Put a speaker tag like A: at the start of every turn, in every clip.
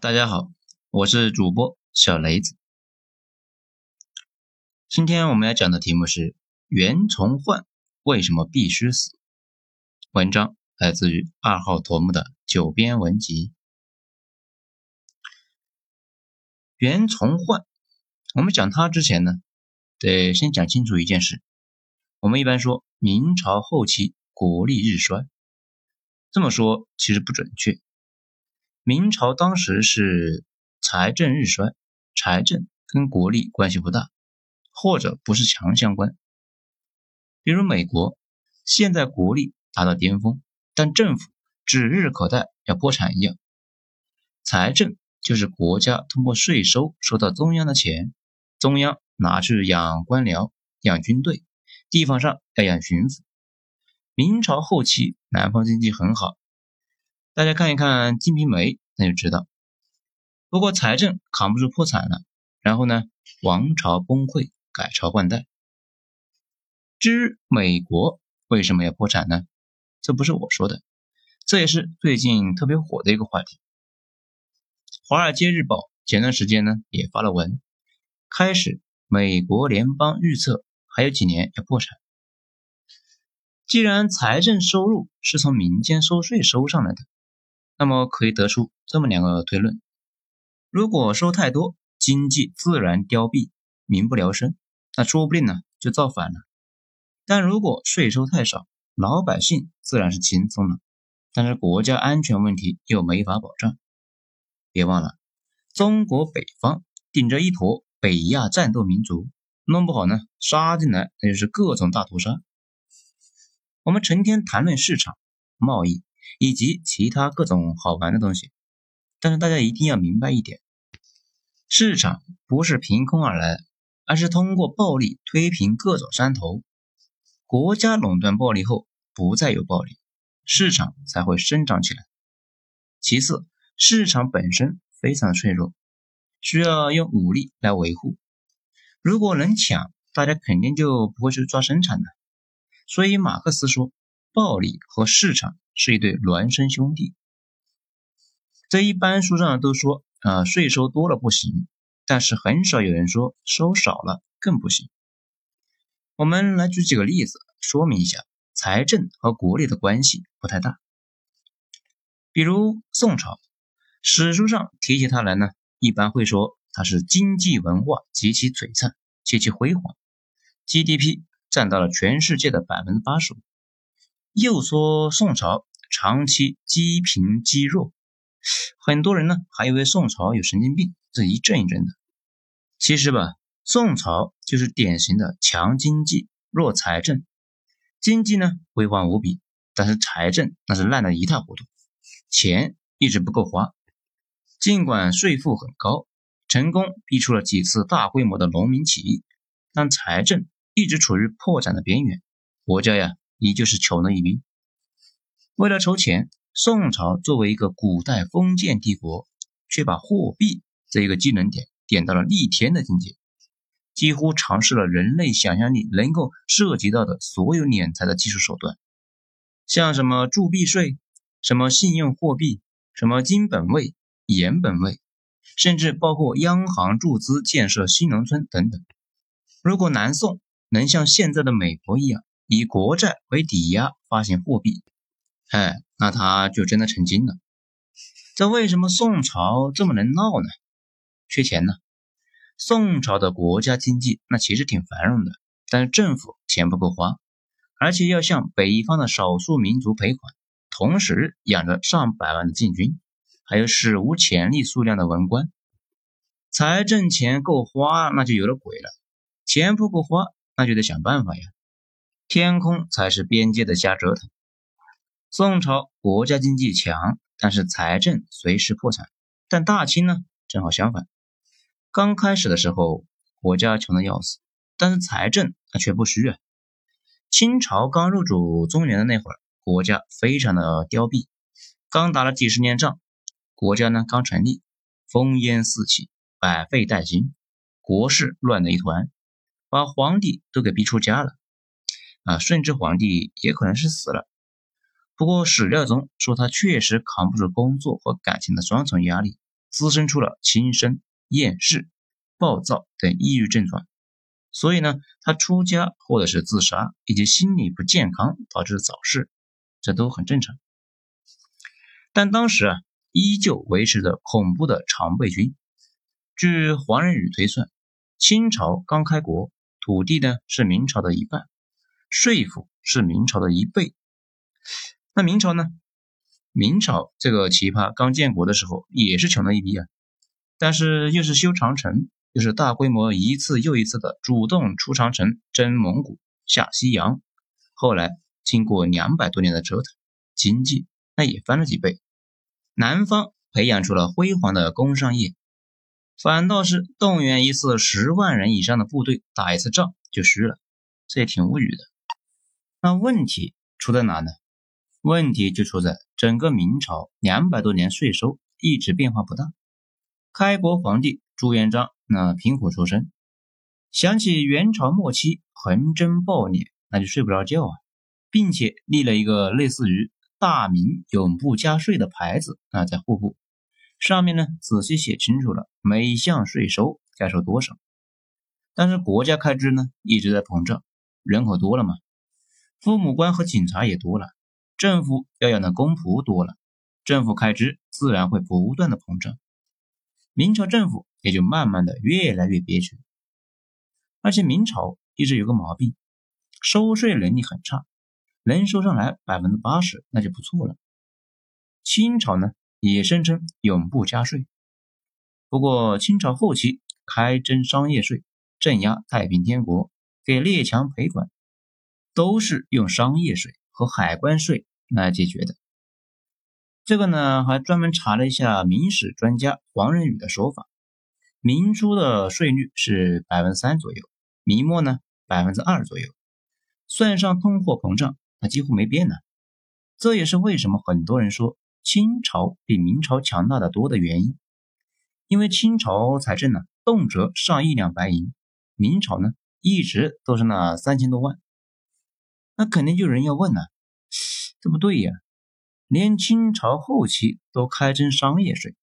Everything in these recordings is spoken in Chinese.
A: 大家好，我是主播小雷子。今天我们要讲的题目是袁崇焕为什么必须死？文章来自于二号驼木的九编文集。袁崇焕，我们讲他之前呢，得先讲清楚一件事。我们一般说明朝后期国力日衰，这么说其实不准确。明朝当时是财政日衰，财政跟国力关系不大，或者不是强相关。比如美国现在国力达到巅峰，但政府指日可待要破产一样。财政就是国家通过税收收到中央的钱，中央拿去养官僚、养军队，地方上要养巡抚。明朝后期南方经济很好。大家看一看《金瓶梅》，那就知道。不过财政扛不住破产了，然后呢，王朝崩溃，改朝换代。至于美国为什么要破产呢？这不是我说的，这也是最近特别火的一个话题。《华尔街日报》前段时间呢也发了文，开始美国联邦预测还有几年要破产。既然财政收入是从民间收税收上来的。那么可以得出这么两个推论：如果收太多，经济自然凋敝，民不聊生，那说不定呢就造反了；但如果税收太少，老百姓自然是轻松了，但是国家安全问题又没法保障。别忘了，中国北方顶着一坨北亚战斗民族，弄不好呢杀进来那就是各种大屠杀。我们成天谈论市场贸易。以及其他各种好玩的东西，但是大家一定要明白一点：市场不是凭空而来，而是通过暴力推平各种山头。国家垄断暴力后，不再有暴力，市场才会生长起来。其次，市场本身非常脆弱，需要用武力来维护。如果能抢，大家肯定就不会去抓生产的。所以，马克思说，暴力和市场。是一对孪生兄弟。在一般书上都说啊，税收多了不行，但是很少有人说收少了更不行。我们来举几个例子说明一下，财政和国力的关系不太大。比如宋朝，史书上提起它来呢，一般会说它是经济文化极其璀璨，极其辉煌，GDP 占到了全世界的百分之八十五。又说宋朝。长期积贫积弱，很多人呢还以为宋朝有神经病，这一阵一阵的。其实吧，宋朝就是典型的强经济弱财政，经济呢辉煌无比，但是财政那是烂得一塌糊涂，钱一直不够花。尽管税负很高，成功逼出了几次大规模的农民起义，但财政一直处于破产的边缘，国家呀依旧是穷的一逼。为了筹钱，宋朝作为一个古代封建帝国，却把货币这一个技能点点到了逆天的境界，几乎尝试了人类想象力能够涉及到的所有敛财的技术手段，像什么铸币税、什么信用货币、什么金本位、盐本位，甚至包括央行注资建设新农村等等。如果南宋能像现在的美国一样，以国债为抵押发行货币，哎，那他就真的成精了。这为什么宋朝这么能闹呢？缺钱呢。宋朝的国家经济那其实挺繁荣的，但是政府钱不够花，而且要向北方的少数民族赔款，同时养着上百万的禁军，还有史无前例数量的文官。财政钱够花，那就有了鬼了；钱不够花，那就得想办法呀。天空才是边界的瞎折腾。宋朝国家经济强，但是财政随时破产。但大清呢，正好相反。刚开始的时候，国家穷的要死，但是财政它却不虚啊。清朝刚入主中原的那会儿，国家非常的凋敝，刚打了几十年仗，国家呢刚成立，烽烟四起，百废待兴，国事乱的一团，把皇帝都给逼出家了。啊，顺治皇帝也可能是死了。不过史料中说他确实扛不住工作和感情的双重压力，滋生出了轻生、厌世、暴躁等抑郁症状，所以呢，他出家或者是自杀，以及心理不健康导致早逝，这都很正常。但当时啊，依旧维持着恐怖的常备军。据黄仁宇推算，清朝刚开国，土地呢是明朝的一半，税赋是明朝的一倍。那明朝呢？明朝这个奇葩刚建国的时候也是穷的一逼啊，但是又是修长城，又是大规模一次又一次的主动出长城征蒙古下西洋，后来经过两百多年的折腾，经济那也翻了几倍。南方培养出了辉煌的工商业，反倒是动员一次十万人以上的部队打一次仗就虚了，这也挺无语的。那问题出在哪呢？问题就出在整个明朝两百多年税收一直变化不大。开国皇帝朱元璋那贫苦出身，想起元朝末期横征暴敛，那就睡不着觉啊，并且立了一个类似于“大明永不加税”的牌子啊，在户部上面呢仔细写清楚了每项税收该收多少。但是国家开支呢一直在膨胀，人口多了嘛，父母官和警察也多了。政府要养的公仆多了，政府开支自然会不断的膨胀，明朝政府也就慢慢的越来越憋屈。而且明朝一直有个毛病，收税能力很差，能收上来百分之八十那就不错了。清朝呢也声称永不加税，不过清朝后期开征商业税，镇压太平天国，给列强赔款，都是用商业税和海关税。来解决的，这个呢还专门查了一下明史专家黄仁宇的说法，明初的税率是百分之三左右，明末呢百分之二左右，算上通货膨胀，那几乎没变呢。这也是为什么很多人说清朝比明朝强大的多的原因，因为清朝财政呢动辄上亿两白银，明朝呢一直都是那三千多万，那肯定就有人要问了。这不对呀，连清朝后期都开征商业税，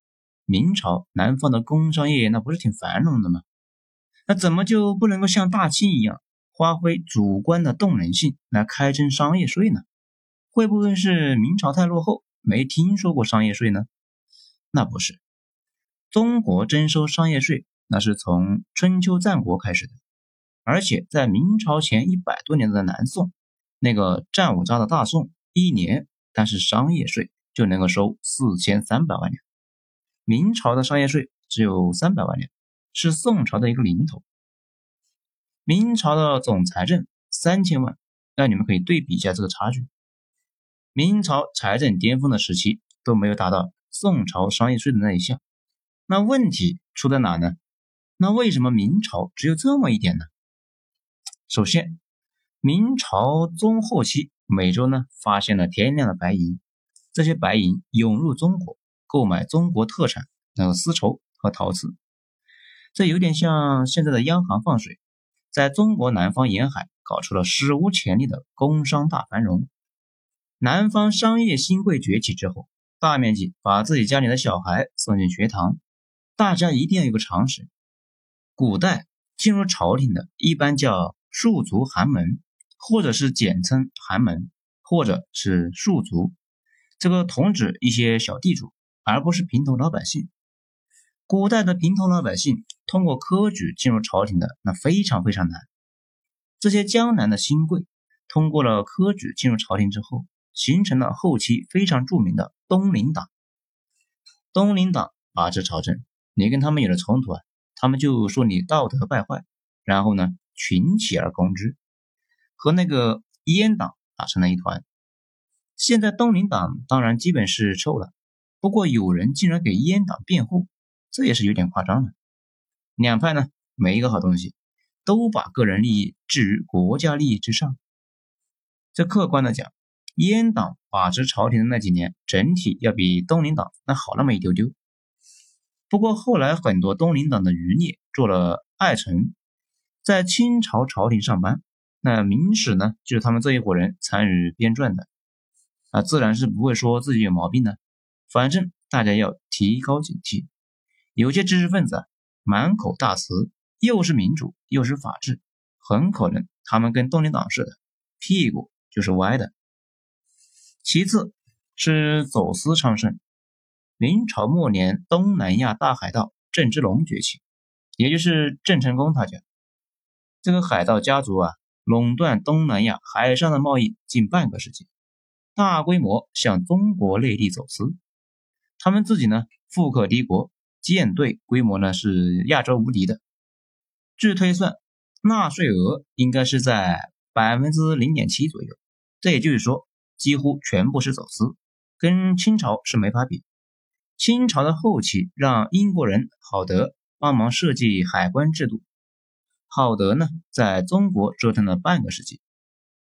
A: 明朝南方的工商业那不是挺繁荣的吗？那怎么就不能够像大清一样发挥主观的动能性来开征商业税呢？会不会是明朝太落后，没听说过商业税呢？那不是，中国征收商业税那是从春秋战国开始的，而且在明朝前一百多年的南宋，那个战五渣的大宋。一年，但是商业税就能够收四千三百万两。明朝的商业税只有三百万两，是宋朝的一个零头。明朝的总财政三千万，那你们可以对比一下这个差距。明朝财政巅峰的时期都没有达到宋朝商业税的那一项，那问题出在哪呢？那为什么明朝只有这么一点呢？首先，明朝中后期。美洲呢发现了天量的白银，这些白银涌入中国，购买中国特产，那个丝绸和陶瓷。这有点像现在的央行放水，在中国南方沿海搞出了史无前例的工商大繁荣。南方商业新贵崛起之后，大面积把自己家里的小孩送进学堂。大家一定要有个常识：古代进入朝廷的一般叫庶族寒门。或者是简称寒门，或者是庶族，这个统指一些小地主，而不是平头老百姓。古代的平头老百姓通过科举进入朝廷的那非常非常难。这些江南的新贵通过了科举进入朝廷之后，形成了后期非常著名的东林党。东林党把持朝政，你跟他们有了冲突啊，他们就说你道德败坏，然后呢群起而攻之。和那个阉党打成了一团，现在东林党当然基本是臭了，不过有人竟然给阉党辩护，这也是有点夸张了。两派呢没一个好东西，都把个人利益置于国家利益之上。这客观的讲，阉党把持朝廷的那几年，整体要比东林党那好那么一丢丢。不过后来很多东林党的余孽做了爱臣，在清朝朝廷上班。那明史呢，就是他们这一伙人参与编撰的，啊，自然是不会说自己有毛病的。反正大家要提高警惕，有些知识分子满口大词，又是民主又是法治，很可能他们跟动力党似的，屁股就是歪的。其次是走私昌盛。明朝末年，东南亚大海盗郑芝龙崛起，也就是郑成功他家。这个海盗家族啊，垄断东南亚海上的贸易近半个世纪，大规模向中国内地走私。他们自己呢，富可敌国，舰队规模呢是亚洲无敌的。据推算，纳税额应该是在百分之零点七左右。这也就是说，几乎全部是走私，跟清朝是没法比。清朝的后期，让英国人郝德帮忙设计海关制度。郝德呢，在中国折腾了半个世纪，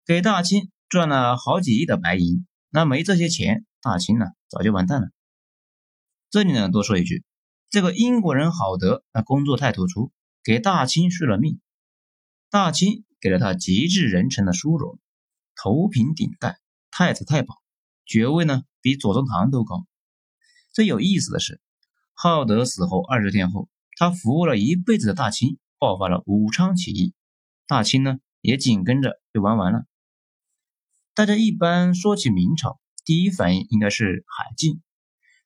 A: 给大清赚了好几亿的白银。那没这些钱，大清呢早就完蛋了。这里呢，多说一句，这个英国人郝德，那工作太突出，给大清续了命。大清给了他极致人臣的殊荣，头品顶戴，太子太保，爵位呢比左宗棠都高。最有意思的是，浩德死后二十天后，他服务了一辈子的大清爆发了武昌起义，大清呢也紧跟着就玩完了。大家一般说起明朝，第一反应应该是海禁，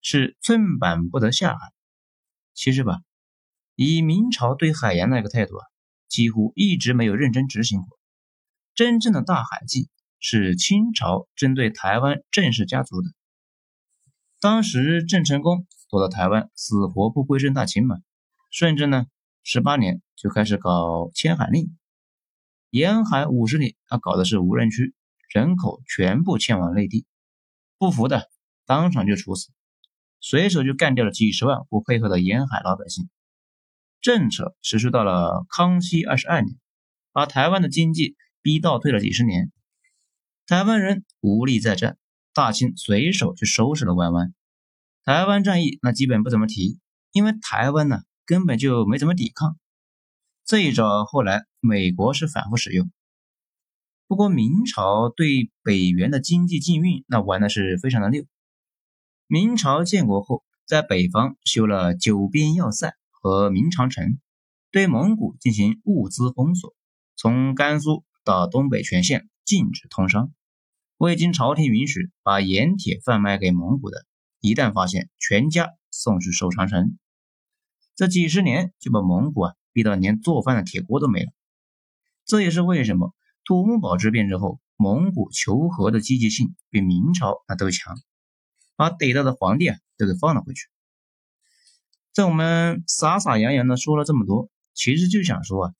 A: 是寸板不得下海。其实吧，以明朝对海洋那个态度啊，几乎一直没有认真执行过。真正的大海禁是清朝针对台湾郑氏家族的。当时郑成功躲到台湾，死活不归顺大清嘛。顺治呢，十八年就开始搞迁海令，沿海五十里，他搞的是无人区，人口全部迁往内地。不服的，当场就处死，随手就干掉了几十万不配合的沿海老百姓。政策实施到了康熙二十二年，把台湾的经济逼倒退了几十年，台湾人无力再战。大清随手就收拾了湾湾，台湾战役那基本不怎么提，因为台湾呢根本就没怎么抵抗。这一招后来美国是反复使用。不过明朝对北元的经济禁运那玩的是非常的溜。明朝建国后，在北方修了九边要塞和明长城，对蒙古进行物资封锁，从甘肃到东北全线禁止通商。未经朝廷允许把盐铁贩卖给蒙古的，一旦发现，全家送去守长城。这几十年就把蒙古啊逼到连做饭的铁锅都没了。这也是为什么土木堡之变之后，蒙古求和的积极性比明朝那都强，把逮到的皇帝啊都给放了回去。在我们傻傻洋洋的说了这么多，其实就想说啊，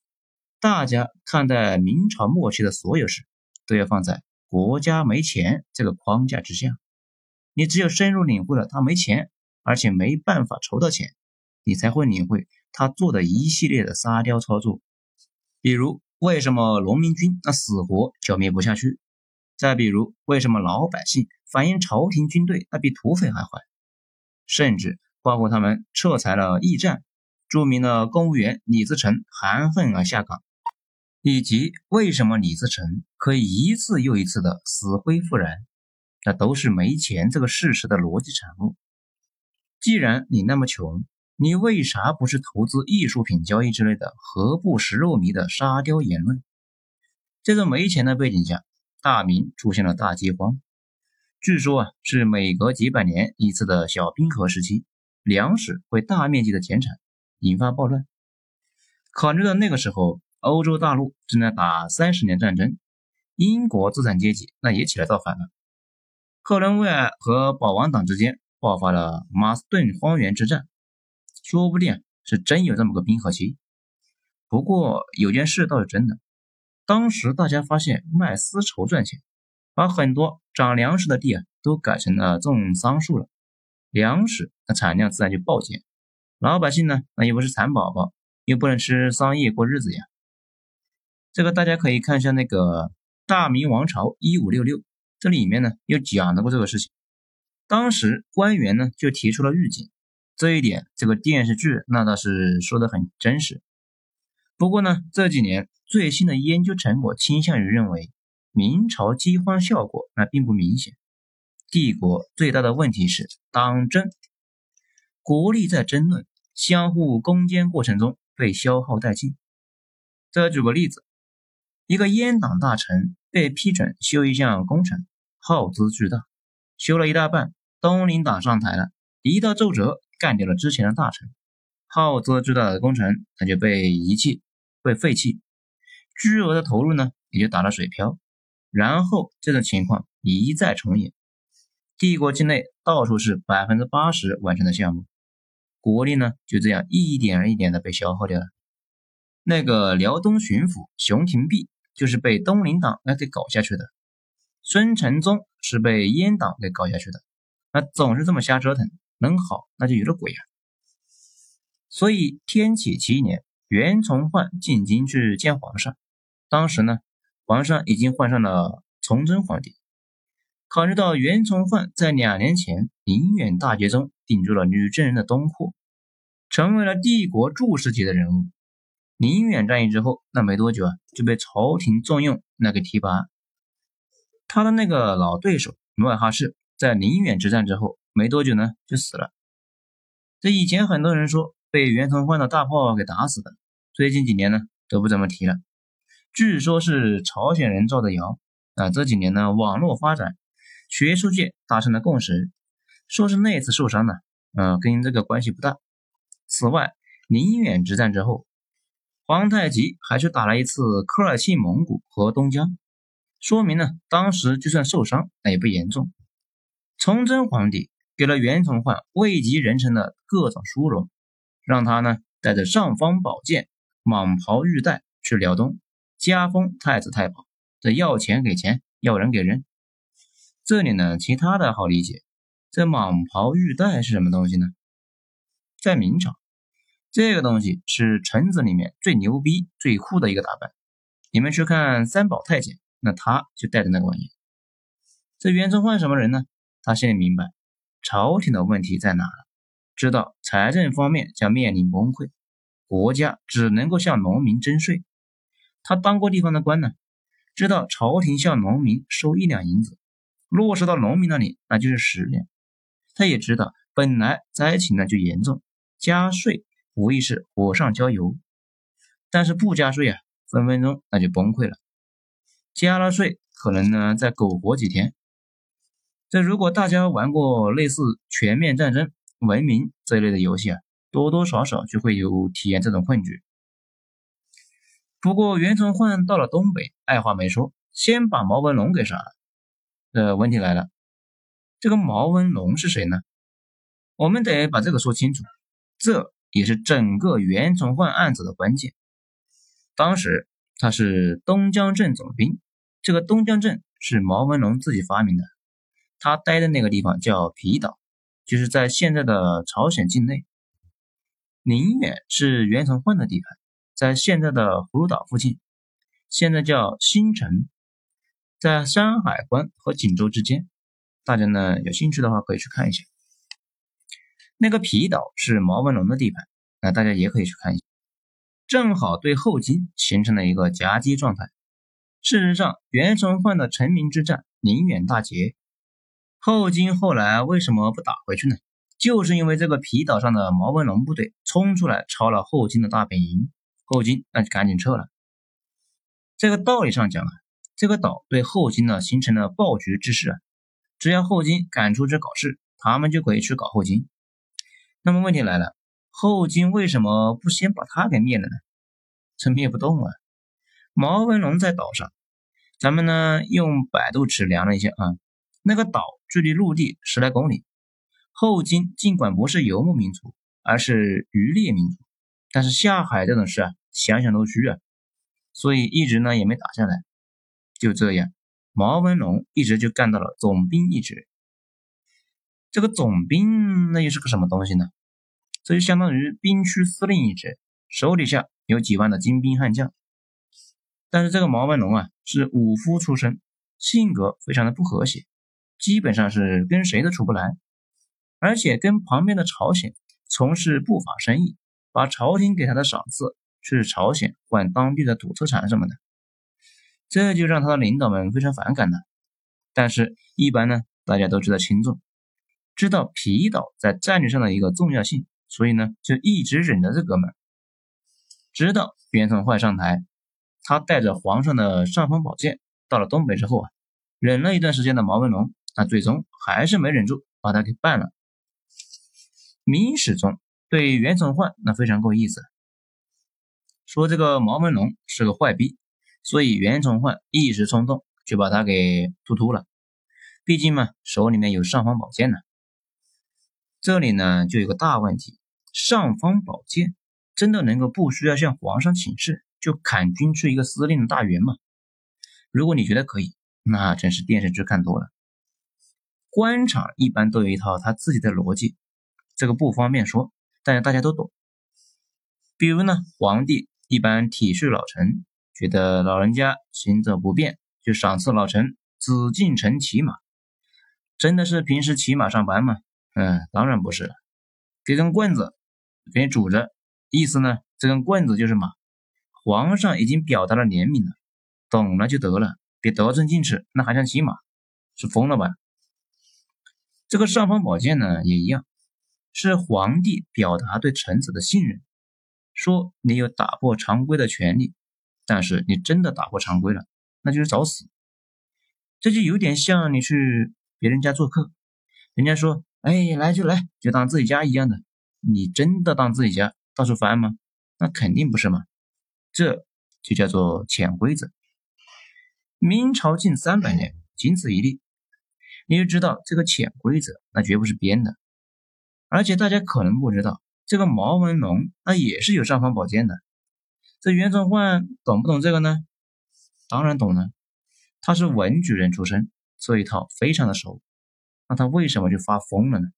A: 大家看待明朝末期的所有事，都要放在。国家没钱这个框架之下，你只有深入领会了他没钱，而且没办法筹到钱，你才会领会他做的一系列的沙雕操作。比如为什么农民军那死活剿灭不下去？再比如为什么老百姓反映朝廷军队那比土匪还坏？甚至包括他们撤裁了驿站，著名的公务员李自成含恨而下岗。以及为什么李自成可以一次又一次的死灰复燃，那都是没钱这个事实的逻辑产物。既然你那么穷，你为啥不是投资艺术品交易之类的何不食肉糜的沙雕言论？在这没钱的背景下，大明出现了大饥荒，据说啊是每隔几百年一次的小冰河时期，粮食会大面积的减产，引发暴乱。考虑到那个时候。欧洲大陆正在打三十年战争，英国资产阶级那也起来造反了。克伦威尔和保王党之间爆发了马斯顿荒原之战，说不定是真有这么个冰河期。不过有件事倒是真的，当时大家发现卖丝绸赚钱，把很多长粮食的地啊都改成了种桑树了，粮食那产量自然就暴减。老百姓呢那又不是蚕宝宝，又不能吃桑叶过日子呀。这个大家可以看一下那个《大明王朝一五六六》，这里面呢又讲了过这个事情。当时官员呢就提出了预警，这一点这个电视剧那倒是说的很真实。不过呢这几年最新的研究成果倾向于认为，明朝饥荒效果那并不明显。帝国最大的问题是党争，国力在争论，相互攻坚过程中被消耗殆尽。再举个例子，一个阉党大臣被批准修一项工程，耗资巨大，修了一大半，东林党上台了，一道奏折干掉了之前的大臣，耗资巨大的工程那就被遗弃、被废弃，巨额的投入呢也就打了水漂，然后这种情况一再重演。帝国境内到处是百分之八十完成的项目，国力呢就这样一点一点的被消耗掉了。那个辽东巡抚熊廷弼就是被东林党来给搞下去的，孙承宗是被阉党给搞下去的，那总是这么瞎折腾，能好那就有了鬼啊！所以天启七年，袁崇焕进京去见皇上，当时呢，皇上已经换上了崇祯皇帝。考虑到袁崇焕在两年前宁远大捷中顶住了女真人的东扩，成为了帝国柱石级的人物。宁远战役之后，那没多久啊，就被朝廷重用，那个提拔。他的那个老对手努尔哈赤，在宁远之战之后没多久呢，就死了。这以前很多人说被袁崇焕的大炮给打死的，最近几年呢都不怎么提了。据说是朝鲜人造的谣啊。这几年呢，网络发展。学术界达成了共识，说是那次受伤呢，嗯，跟这个关系不大。此外，宁远之战之后，皇太极还去打了一次科尔沁蒙古和东江，说明呢，当时就算受伤，那也不严重。崇祯皇帝给了袁崇焕位极人臣的各种殊荣，让他呢带着尚方宝剑、蟒袍玉带去辽东，加封太子太保，这要钱给钱，要人给人。这里呢，其他的好理解。这蟒袍玉带是什么东西呢？在明朝，这个东西是臣子里面最牛逼、最酷的一个打扮。你们去看三宝太监，那他就带着那个玩意。这袁崇焕什么人呢？他心里明白朝廷的问题在哪，知道财政方面将面临崩溃，国家只能够向农民征税。他当过地方的官呢，知道朝廷向农民收一两银子。落实到农民那里，那就是十两。他也知道，本来灾情呢就严重，加税无疑是火上浇油。但是不加税啊，分分钟那就崩溃了。加了税，可能呢再苟活几天。这如果大家玩过类似全面战争、文明这一类的游戏啊，多多少少就会有体验这种困局。不过袁崇焕到了东北，二话没说，先把毛文龙给杀了。呃，问题来了，这个毛文龙是谁呢？我们得把这个说清楚，这也是整个袁崇焕案子的关键。当时他是东江镇总兵，这个东江镇是毛文龙自己发明的，他待的那个地方叫皮岛，就是在现在的朝鲜境内。宁远是袁崇焕的地盘，在现在的葫芦岛附近，现在叫新城。在山海关和锦州之间，大家呢有兴趣的话可以去看一下。那个皮岛是毛文龙的地盘，那大家也可以去看一下。正好对后金形成了一个夹击状态。事实上，袁崇焕的成名之战宁远大捷，后金后来为什么不打回去呢？就是因为这个皮岛上的毛文龙部队冲出来抄了后金的大本营，后金那就赶紧撤了。这个道理上讲啊。这个岛对后金呢形成了暴局之势啊！只要后金敢出去搞事，他们就可以去搞后金。那么问题来了，后金为什么不先把他给灭了呢？这灭不动啊！毛文龙在岛上，咱们呢用百度尺量了一下啊，那个岛距离陆地十来公里。后金尽管不是游牧民族，而是渔猎民族，但是下海这种事啊，想想都虚啊，所以一直呢也没打下来。就这样，毛文龙一直就干到了总兵一职。这个总兵那又是个什么东西呢？这就相当于兵区司令一职，手底下有几万的精兵悍将。但是这个毛文龙啊，是武夫出身，性格非常的不和谐，基本上是跟谁都处不来，而且跟旁边的朝鲜从事不法生意，把朝廷给他的赏赐去朝鲜换当地的土特产什么的。这就让他的领导们非常反感了。但是，一般呢，大家都知道轻重，知道皮岛在战略上的一个重要性，所以呢就一直忍着这哥们儿，直到袁崇焕上台，他带着皇上的尚方宝剑到了东北之后啊，忍了一段时间的毛文龙，那最终还是没忍住，把他给办了。明史中对袁崇焕那非常够意思，说这个毛文龙是个坏逼，所以袁崇焕一时冲动就把他给突突了。毕竟嘛，手里面有尚方宝剑呢。这里呢就有个大问题：尚方宝剑真的能够不需要向皇上请示就砍军出一个司令的大员吗？如果你觉得可以，那真是电视剧看多了。官场一般都有一套他自己的逻辑。这个不方便说，但是大家都懂。比如呢，皇帝一般体恤老臣，觉得老人家行走不便，就赏赐老臣紫禁城骑马。真的是平时骑马上班吗？嗯，当然不是。给根棍子给你拄着，意思呢，这根棍子就是马。皇上已经表达了怜悯了，懂了就得了，别得寸进尺，那还想骑马？是疯了吧？这个尚方宝剑呢，也一样。是皇帝表达对臣子的信任，说你有打破常规的权利，但是你真的打破常规了，那就是找死。这就有点像你去别人家做客，人家说：“哎，来就来，就当自己家一样的。”你真的当自己家到处翻吗？那肯定不是嘛。这就叫做潜规则。明朝近三百年，仅此一例，你就知道这个潜规则那绝不是编的。而且大家可能不知道，这个毛文龙那也是有尚方宝剑的。这袁崇焕懂不懂这个呢？当然懂了，他是文举人出身，这一套非常的熟。那他为什么就发疯了呢？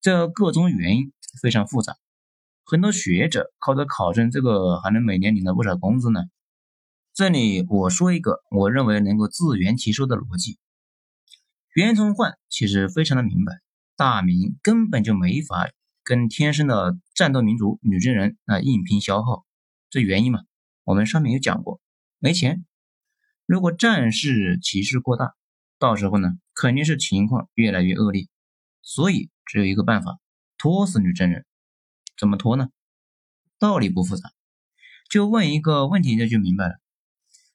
A: 这各种原因非常复杂，很多学者靠着考证这个还能每年领到不少工资呢。这里我说一个我认为能够自圆其说的逻辑：袁崇焕其实非常的明白。大明根本就没法跟天生的战斗民族女真人啊硬拼消耗，这原因嘛，我们上面有讲过，没钱。如果战事歧视过大，到时候呢肯定是情况越来越恶劣。所以只有一个办法，拖死女真人。怎么拖呢？道理不复杂，就问一个问题就就明白了。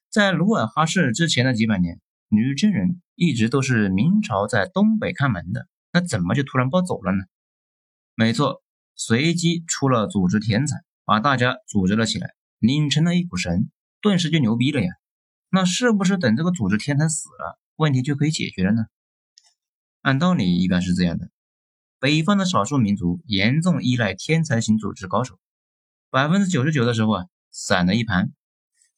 A: 在努尔哈赤之前的几百年，女真人一直都是明朝在东北看门的。那怎么就突然暴走了呢？没错，随机出了组织天才，把大家组织了起来，拧成了一股绳，顿时就牛逼了呀！那是不是等这个组织天才死了，问题就可以解决了呢？按道理一般是这样的。北方的少数民族严重依赖天才型组织高手，百分之九十九的时候啊，散了一盘。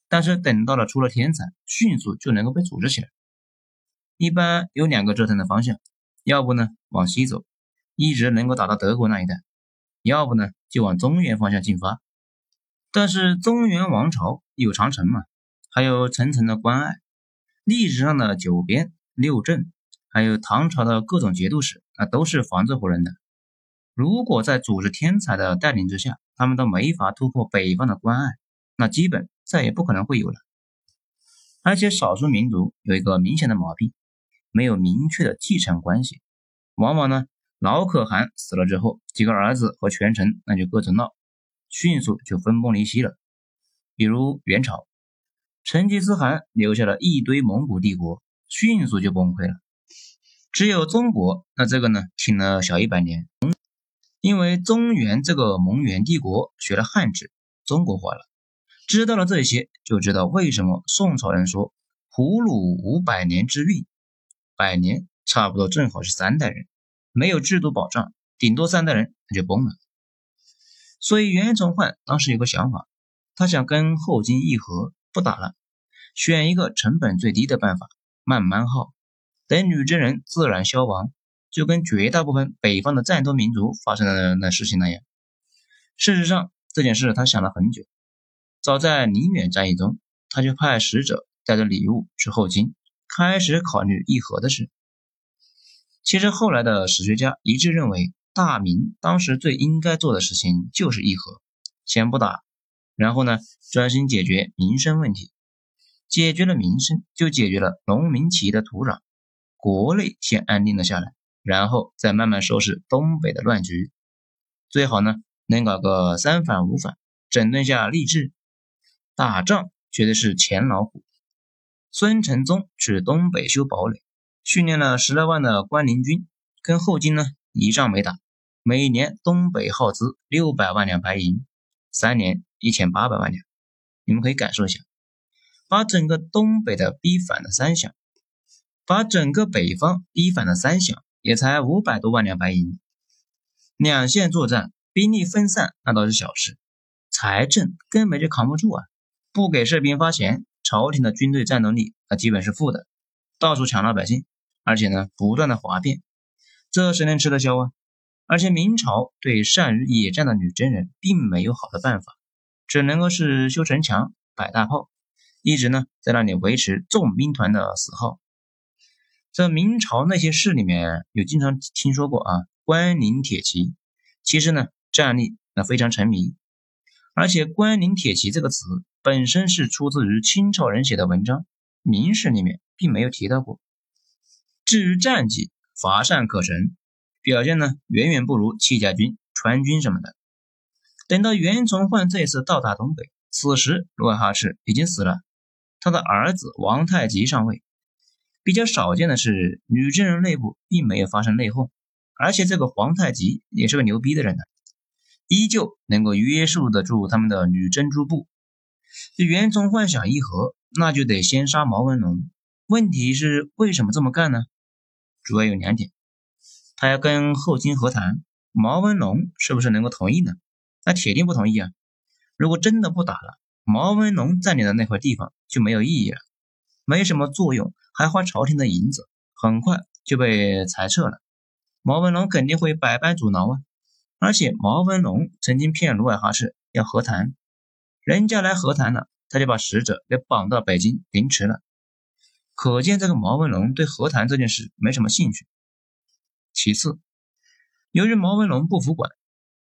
A: 但是等到了出了天才，迅速就能够被组织起来。一般有两个折腾的方向。要不呢，往西走，一直能够打到德国那一带；要不呢，就往中原方向进发。但是中原王朝有长城嘛，还有层层的关隘，历史上的九边六镇，还有唐朝的各种节度使，那都是防着胡人的。如果在组织天才的带领之下，他们都没法突破北方的关隘，那基本再也不可能会有了。而且少数民族有一个明显的毛病。没有明确的继承关系，往往呢，老可汗死了之后，几个儿子和权臣那就各自闹，迅速就分崩离析了。比如元朝，成吉思汗留下了一堆蒙古帝国，迅速就崩溃了。只有中国，那这个呢，挺了小一百年，因为中原这个蒙元帝国学了汉字，中国化了。知道了这些，就知道为什么宋朝人说胡虏五百年之运。百年差不多正好是三代人，没有制度保障，顶多三代人他就崩了。所以袁崇焕当时有个想法，他想跟后金议和，不打了，选一个成本最低的办法，慢慢耗，等女真人自然消亡，就跟绝大部分北方的战斗民族发生的那事情那样。事实上，这件事他想了很久，早在宁远战役中，他就派使者带着礼物去后金。开始考虑议和的事。其实后来的史学家一致认为，大明当时最应该做的事情就是议和，先不打，然后呢，专心解决民生问题。解决了民生，就解决了农民起义的土壤，国内先安定了下来，然后再慢慢收拾东北的乱局。最好呢能搞个三反五反，整顿下吏治。打仗绝对是钱老虎。孙承宗去东北修堡垒，训练了十来万的关宁军，跟后金呢一仗没打，每年东北耗资六百万两白银，三年一千八百万两。你们可以感受一下，把整个东北的逼反了三响，把整个北方逼反了三响，也才五百多万两白银。两线作战，兵力分散那倒是小事，财政根本就扛不住啊！不给士兵发钱，朝廷的军队战斗力那基本是负的，到处抢老百姓，而且呢不断的哗变，这谁能吃得消啊？而且明朝对善于野战的女真人并没有好的办法。只能够是修城墙、摆大炮，一直呢在那里维持重兵团的死号。在明朝那些事里面有经常听说过啊，关宁铁骑，其实呢战力那非常沉迷，而且关宁铁骑这个词本身是出自于清朝人写的文章，明史里面并没有提到过。至于战绩，乏善可陈，表现呢远远不如戚家军、川军什么的。等到袁崇焕这次到达东北，此时努尔哈赤已经死了，他的儿子王太极上位。比较少见的是，女真人内部并没有发生内讧，而且这个皇太极也是个牛逼的人呢，依旧能够约束得住他们的女真诸部。这袁崇焕想议和，那就得先杀毛文龙。问题是为什么这么干呢？主要有两点，他要跟后金和谈，毛文龙是不是能够同意呢？那铁定不同意啊！如果真的不打了，毛文龙占领的那块地方就没有意义了，没什么作用，还花朝廷的银子，很快就被裁撤了。毛文龙肯定会百般阻挠啊！而且毛文龙曾经骗努尔哈赤要和谈，人家来和谈了，他就把使者给绑到北京凌迟了。可见这个毛文龙对和谈这件事没什么兴趣。其次，由于毛文龙不服管。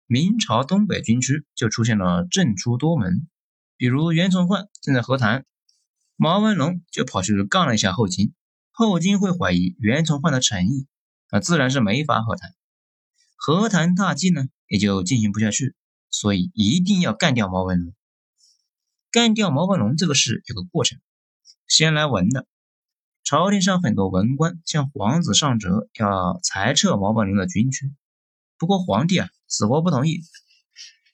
A: 明朝东北军区就出现了政出多门，比如袁崇焕正在和谈，毛文龙就跑去杠了一下后金，后金会怀疑袁崇焕的诚意，那自然是没法和谈，和谈大计呢也就进行不下去，所以一定要干掉毛文龙。干掉毛文龙这个事有个过程，先来文的，朝廷上很多文官向皇子上折，要裁撤毛文龙的军区，不过皇帝啊。死活不同意，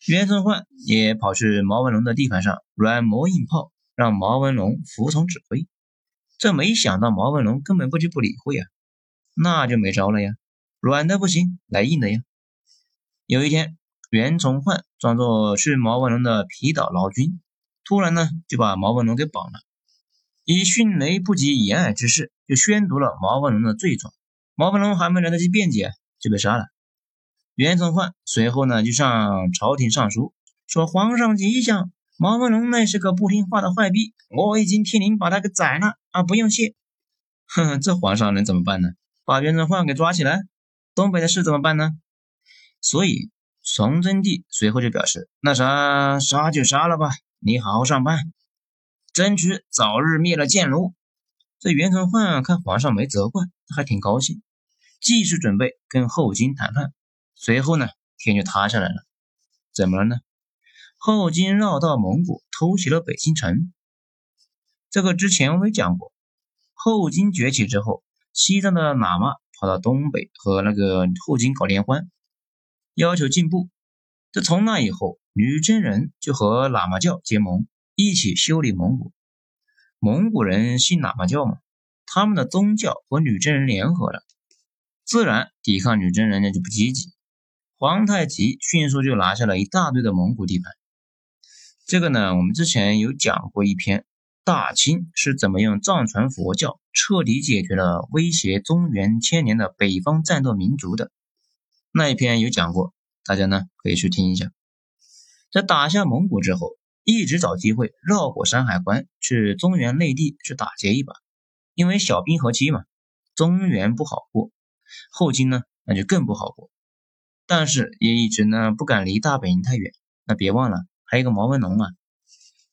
A: 袁崇焕也跑去毛文龙的地盘上软磨硬泡，让毛文龙服从指挥。这没想到毛文龙根本不就不理会啊，那就没招了呀，软的不行，来硬的呀。有一天，袁崇焕装作去毛文龙的皮岛劳军，突然呢就把毛文龙给绑了，以迅雷不及掩耳之势就宣读了毛文龙的罪状。毛文龙还没来得及辩解，就被杀了。袁崇焕随后呢，就向朝廷上书，说：“皇上吉祥，毛文龙那是个不听话的坏逼，我已经替您把他给宰了啊，不用谢。”哼哼，这皇上能怎么办呢？把袁崇焕给抓起来，东北的事怎么办呢？所以崇祯帝随后就表示：“那啥，杀就杀了吧，你好好上班，争取早日灭了建奴。”这袁崇焕看皇上没责怪，还挺高兴，继续准备跟后金谈判。随后呢，天就塌下来了。怎么了呢？后金绕道蒙古偷袭了北京城。这个之前我没讲过。后金崛起之后，西藏的喇嘛跑到东北和那个后金搞联欢，要求进步。这从那以后，女真人就和喇嘛教结盟，一起修理蒙古。蒙古人信喇嘛教嘛，他们的宗教和女真人联合了，自然抵抗女真人呢就不积极。皇太极迅速就拿下了一大堆的蒙古地盘。这个呢，我们之前有讲过一篇，大清是怎么用藏传佛教彻底解决了威胁中原千年的北方战斗民族的那一篇有讲过，大家呢可以去听一下。在打下蒙古之后，一直找机会绕过山海关去中原内地去打劫一把，因为小冰河期嘛，中原不好过，后金呢那就更不好过。但是也一直呢不敢离大本营太远。那别忘了还有个毛文龙啊！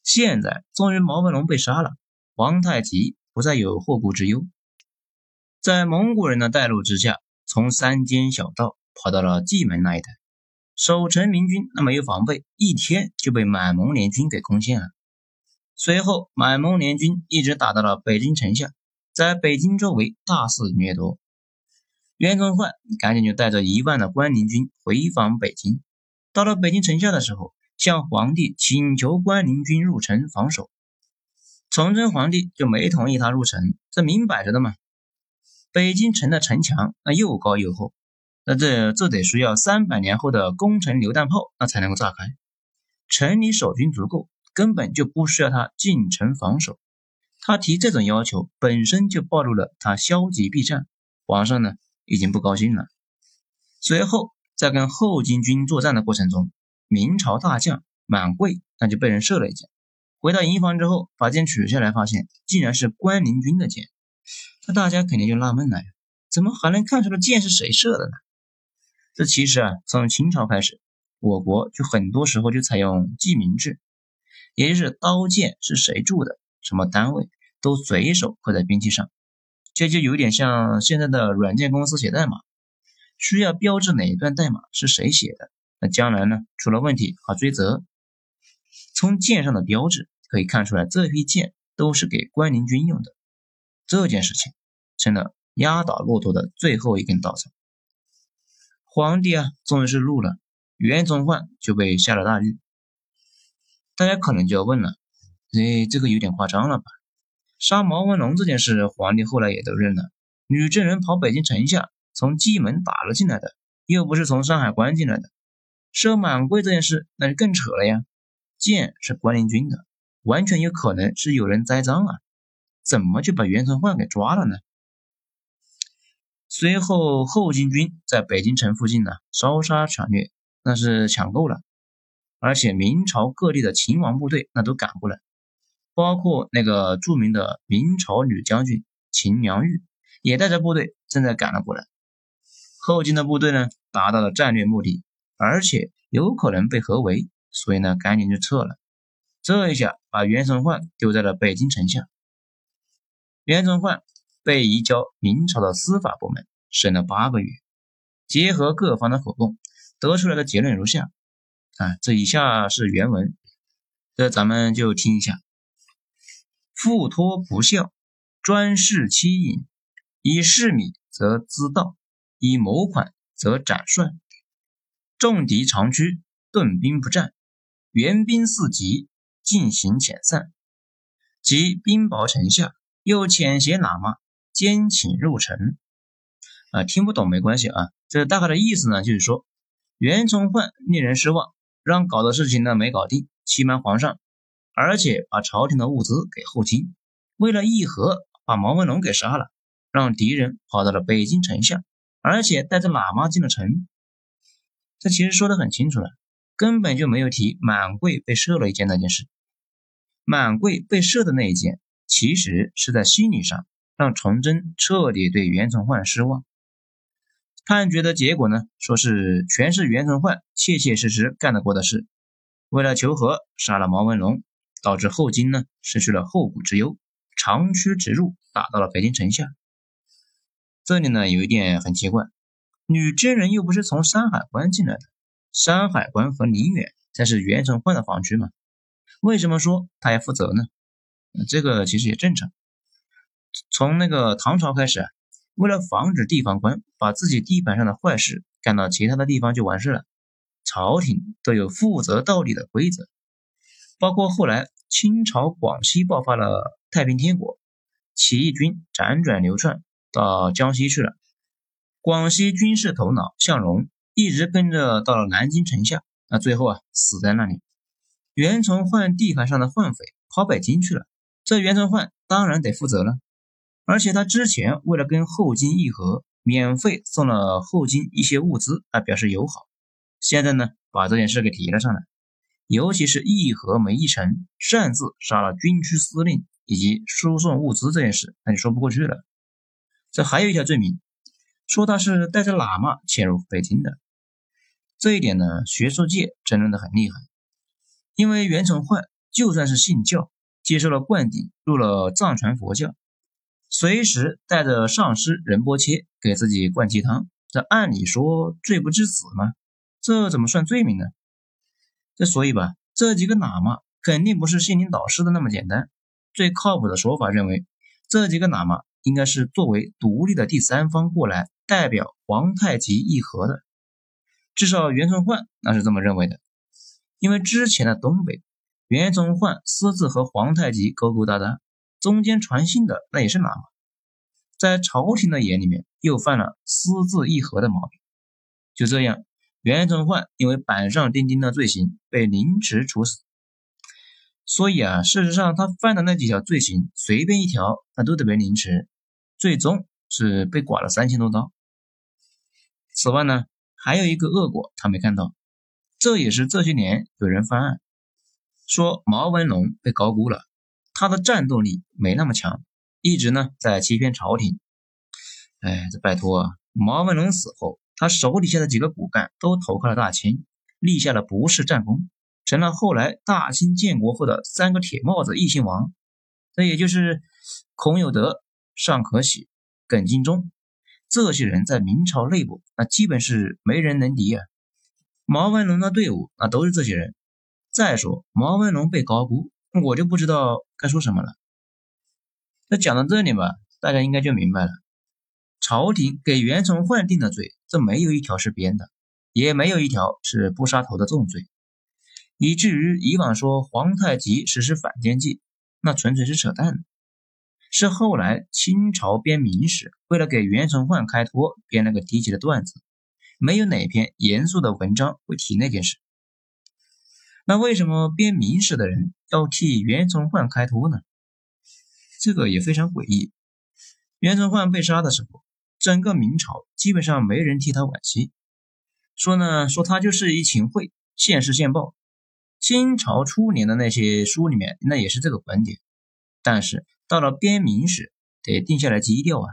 A: 现在终于毛文龙被杀了，皇太极不再有后顾之忧，在蒙古人的带路之下，从山间小道跑到了蓟门那一带。守城明军那么有防备，一天就被满蒙联军给攻陷了。随后，满蒙联军一直打到了北京城下，在北京周围大肆掠夺。袁崇焕赶紧就带着一万的关宁军回防北京。到了北京城下的时候，向皇帝请求关宁军入城防守。崇祯皇帝就没同意他入城，这明摆着的嘛。北京城的城墙那又高又厚。那这这得需要三百年后的攻城榴弹炮，那才能够炸开。城里守军足够，根本就不需要他进城防守。他提这种要求，本身就暴露了他消极避战。皇上呢，已经不高兴了。随后，在跟后金军作战的过程中，明朝大将满贵那就被人射了一箭。回到营房之后，把箭取下来，发现竟然是关宁军的箭。那大家肯定就纳闷了呀，怎么还能看出来箭是谁射的呢？这其实啊，从秦朝开始，我国就很多时候就采用记名制，也就是刀剑是谁铸的，什么单位都随手刻在兵器上。这就有点像现在的软件公司写代码，需要标志哪一段代码是谁写的，那将来呢出了问题好追责。从剑上的标志可以看出来，这批剑都是给关宁军用的。这件事情成了压倒骆驼的最后一根稻草。皇帝啊，终于是怒了，袁崇焕就被下了大狱。大家可能就要问了，哎，这个有点夸张了吧？杀毛文龙这件事，皇帝后来也都认了。女真人跑北京城下，从蓟门打了进来的，又不是从山海关进来的。射满贵这件事，那就更扯了呀。剑是关宁军的，完全有可能是有人栽赃啊，怎么就把袁崇焕给抓了呢？随后，后金军在北京城附近呢烧杀抢掠，那是抢够了。而且明朝各地的秦王部队那都赶过来，包括那个著名的明朝女将军秦良玉也带着部队正在赶了过来。后金的部队呢达到了战略目的，而且有可能被合围，所以呢赶紧就撤了。这一下把袁崇焕丢在了北京城下。袁崇焕。被移交明朝的司法部门审了八个月，结合各方的口供，得出来的结论如下：啊，这以下是原文，这咱们就听一下。附托不孝，专事欺隐，以事米则滋盗，以谋款则斩帅。重敌长驱，顿兵不战，援兵四急，进行遣散，及兵薄城下，又遣携喇嘛。奸请入城，啊，听不懂没关系啊。这大概的意思呢，就是说袁崇焕令人失望，让搞的事情呢没搞定，欺瞒皇上，而且把朝廷的物资给后金，为了议和，把毛文龙给杀了，让敌人跑到了北京城下，而且带着喇嘛进了城。这其实说的很清楚了，根本就没有提满贵被射了一箭那件事。满贵被射的那一箭，其实是在心理上。让崇祯彻底对袁崇焕失望。判决的结果呢，说是全是袁崇焕切切实实干得过的事。为了求和，杀了毛文龙，导致后金呢失去了后顾之忧，长驱直入，打到了北京城下。这里呢有一点很奇怪，女真人又不是从山海关进来的，山海关和宁远才是袁崇焕的防区嘛，为什么说他要负责呢？这个其实也正常。从那个唐朝开始，为了防止地方官把自己地盘上的坏事干到其他的地方就完事了，朝廷都有负责到底的规则。包括后来清朝广西爆发了太平天国，起义军辗转流窜到江西去了，广西军事头脑向荣一直跟着到了南京城下，那最后啊死在那里。袁崇焕地盘上的悍匪跑北京去了，这袁崇焕当然得负责了。而且他之前为了跟后金议和，免费送了后金一些物资来表示友好。现在呢，把这件事给提了上来，尤其是议和没议成，擅自杀了军区司令以及输送物资这件事，那就说不过去了。这还有一条罪名，说他是带着喇嘛潜入北京的。这一点呢，学术界争论的很厉害，因为袁崇焕就算是信教，接受了灌顶，入了藏传佛教。随时带着上师仁波切给自己灌鸡汤，这按理说罪不至死吗？这怎么算罪名呢？这所以吧，这几个喇嘛肯定不是心灵导师的那么简单。最靠谱的说法认为，这几个喇嘛应该是作为独立的第三方过来代表皇太极议和的。至少袁崇焕那是这么认为的，因为之前的东北，袁崇焕私自和皇太极勾勾搭搭，中间传信的那也是喇嘛，在朝廷的眼里面又犯了私自议和的毛病。就这样，袁崇焕因为板上钉钉的罪行被凌迟处死。所以啊，事实上他犯的那几条罪行，随便一条那都得被凌迟，最终是被剐了三千多刀。此外呢？还有一个恶果，他没看到，这也是这些年有人翻案说毛文龙被高估了，他的战斗力没那么强，一直呢在欺骗朝廷。哎，这拜托啊！毛文龙死后，他手底下的几个骨干都投靠了大清，立下了不世战功，成了后来大清建国后的三个铁帽子异姓王，这也就是孔有德、尚可喜、耿精忠。这些人在明朝内部，那基本是没人能敌啊。毛文龙的队伍，那都是这些人。再说毛文龙被高估，我就不知道该说什么了。那讲到这里吧，大家应该就明白了。朝廷给袁崇焕定的罪，这没有一条是编的，也没有一条是不杀头的重罪。以至于以往说皇太极实施反间计，那纯粹是扯淡。是后来清朝编明史，为了给袁崇焕开脱，编了个低级的段子，没有哪篇严肃的文章会提那件事。那为什么编明史的人要替袁崇焕开脱呢？这个也非常诡异。袁崇焕被杀的时候，整个明朝基本上没人替他惋惜，说呢，说他就是一秦桧，现世现报。清朝初年的那些书里面，那也是这个观点，但是。到了编明史，得定下来基调啊。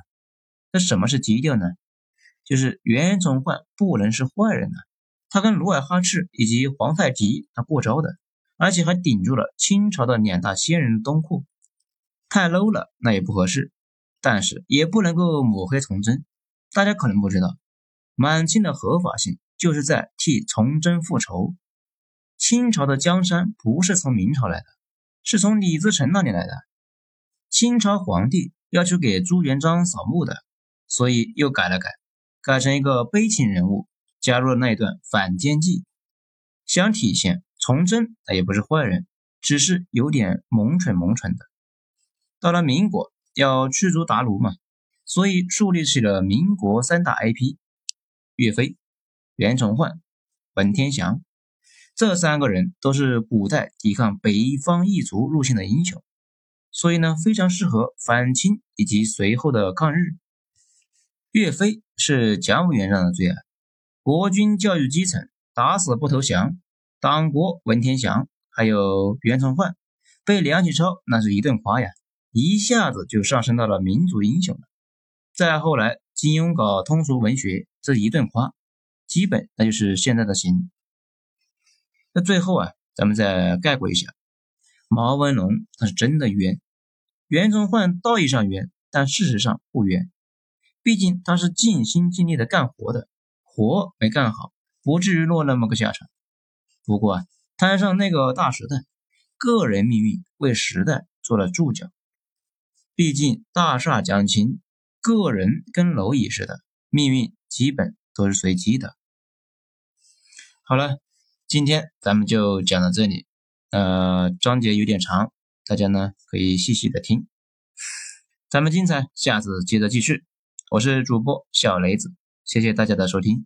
A: 那什么是基调呢？就是袁崇焕不能是坏人呐，他跟努尔哈赤以及皇太极他过招的，而且还顶住了清朝的两大仙人东扩，太 low 了那也不合适，但是也不能够抹黑崇祯。大家可能不知道，满清的合法性就是在替崇祯复仇。清朝的江山不是从明朝来的，是从李自成那里来的。清朝皇帝要去给朱元璋扫墓的，所以又改了改，改成一个悲情人物，加入了那一段反间计，想体现崇祯他也不是坏人，只是有点蒙蠢蒙蠢的。到了民国要驱逐鞑虏嘛，所以树立起了民国三大 IP：岳飞、袁崇焕、文天祥，这三个人都是古代抵抗北方异族入侵的英雄。所以呢，非常适合反清以及随后的抗日。岳飞是蒋委员长的最爱，国军教育基层，打死不投降。党国文天祥还有袁崇焕，被梁启超那是一顿夸呀，一下子就上升到了民族英雄了。再后来，金庸搞通俗文学，这一顿夸，基本那就是现在的型。那最后啊，咱们再概括一下。毛文龙他是真的冤，袁崇焕道义上冤，但事实上不冤。毕竟他是尽心尽力的干活的，活没干好，不至于落那么个下场。不过啊，摊上那个大时代，个人命运为时代做了注脚。毕竟大厦将倾，个人跟蝼蚁似的，命运基本都是随机的。好了，今天咱们就讲到这里。呃，章节有点长，大家呢可以细细的听。咱们精彩，下次接着继续。我是主播小雷子，谢谢大家的收听。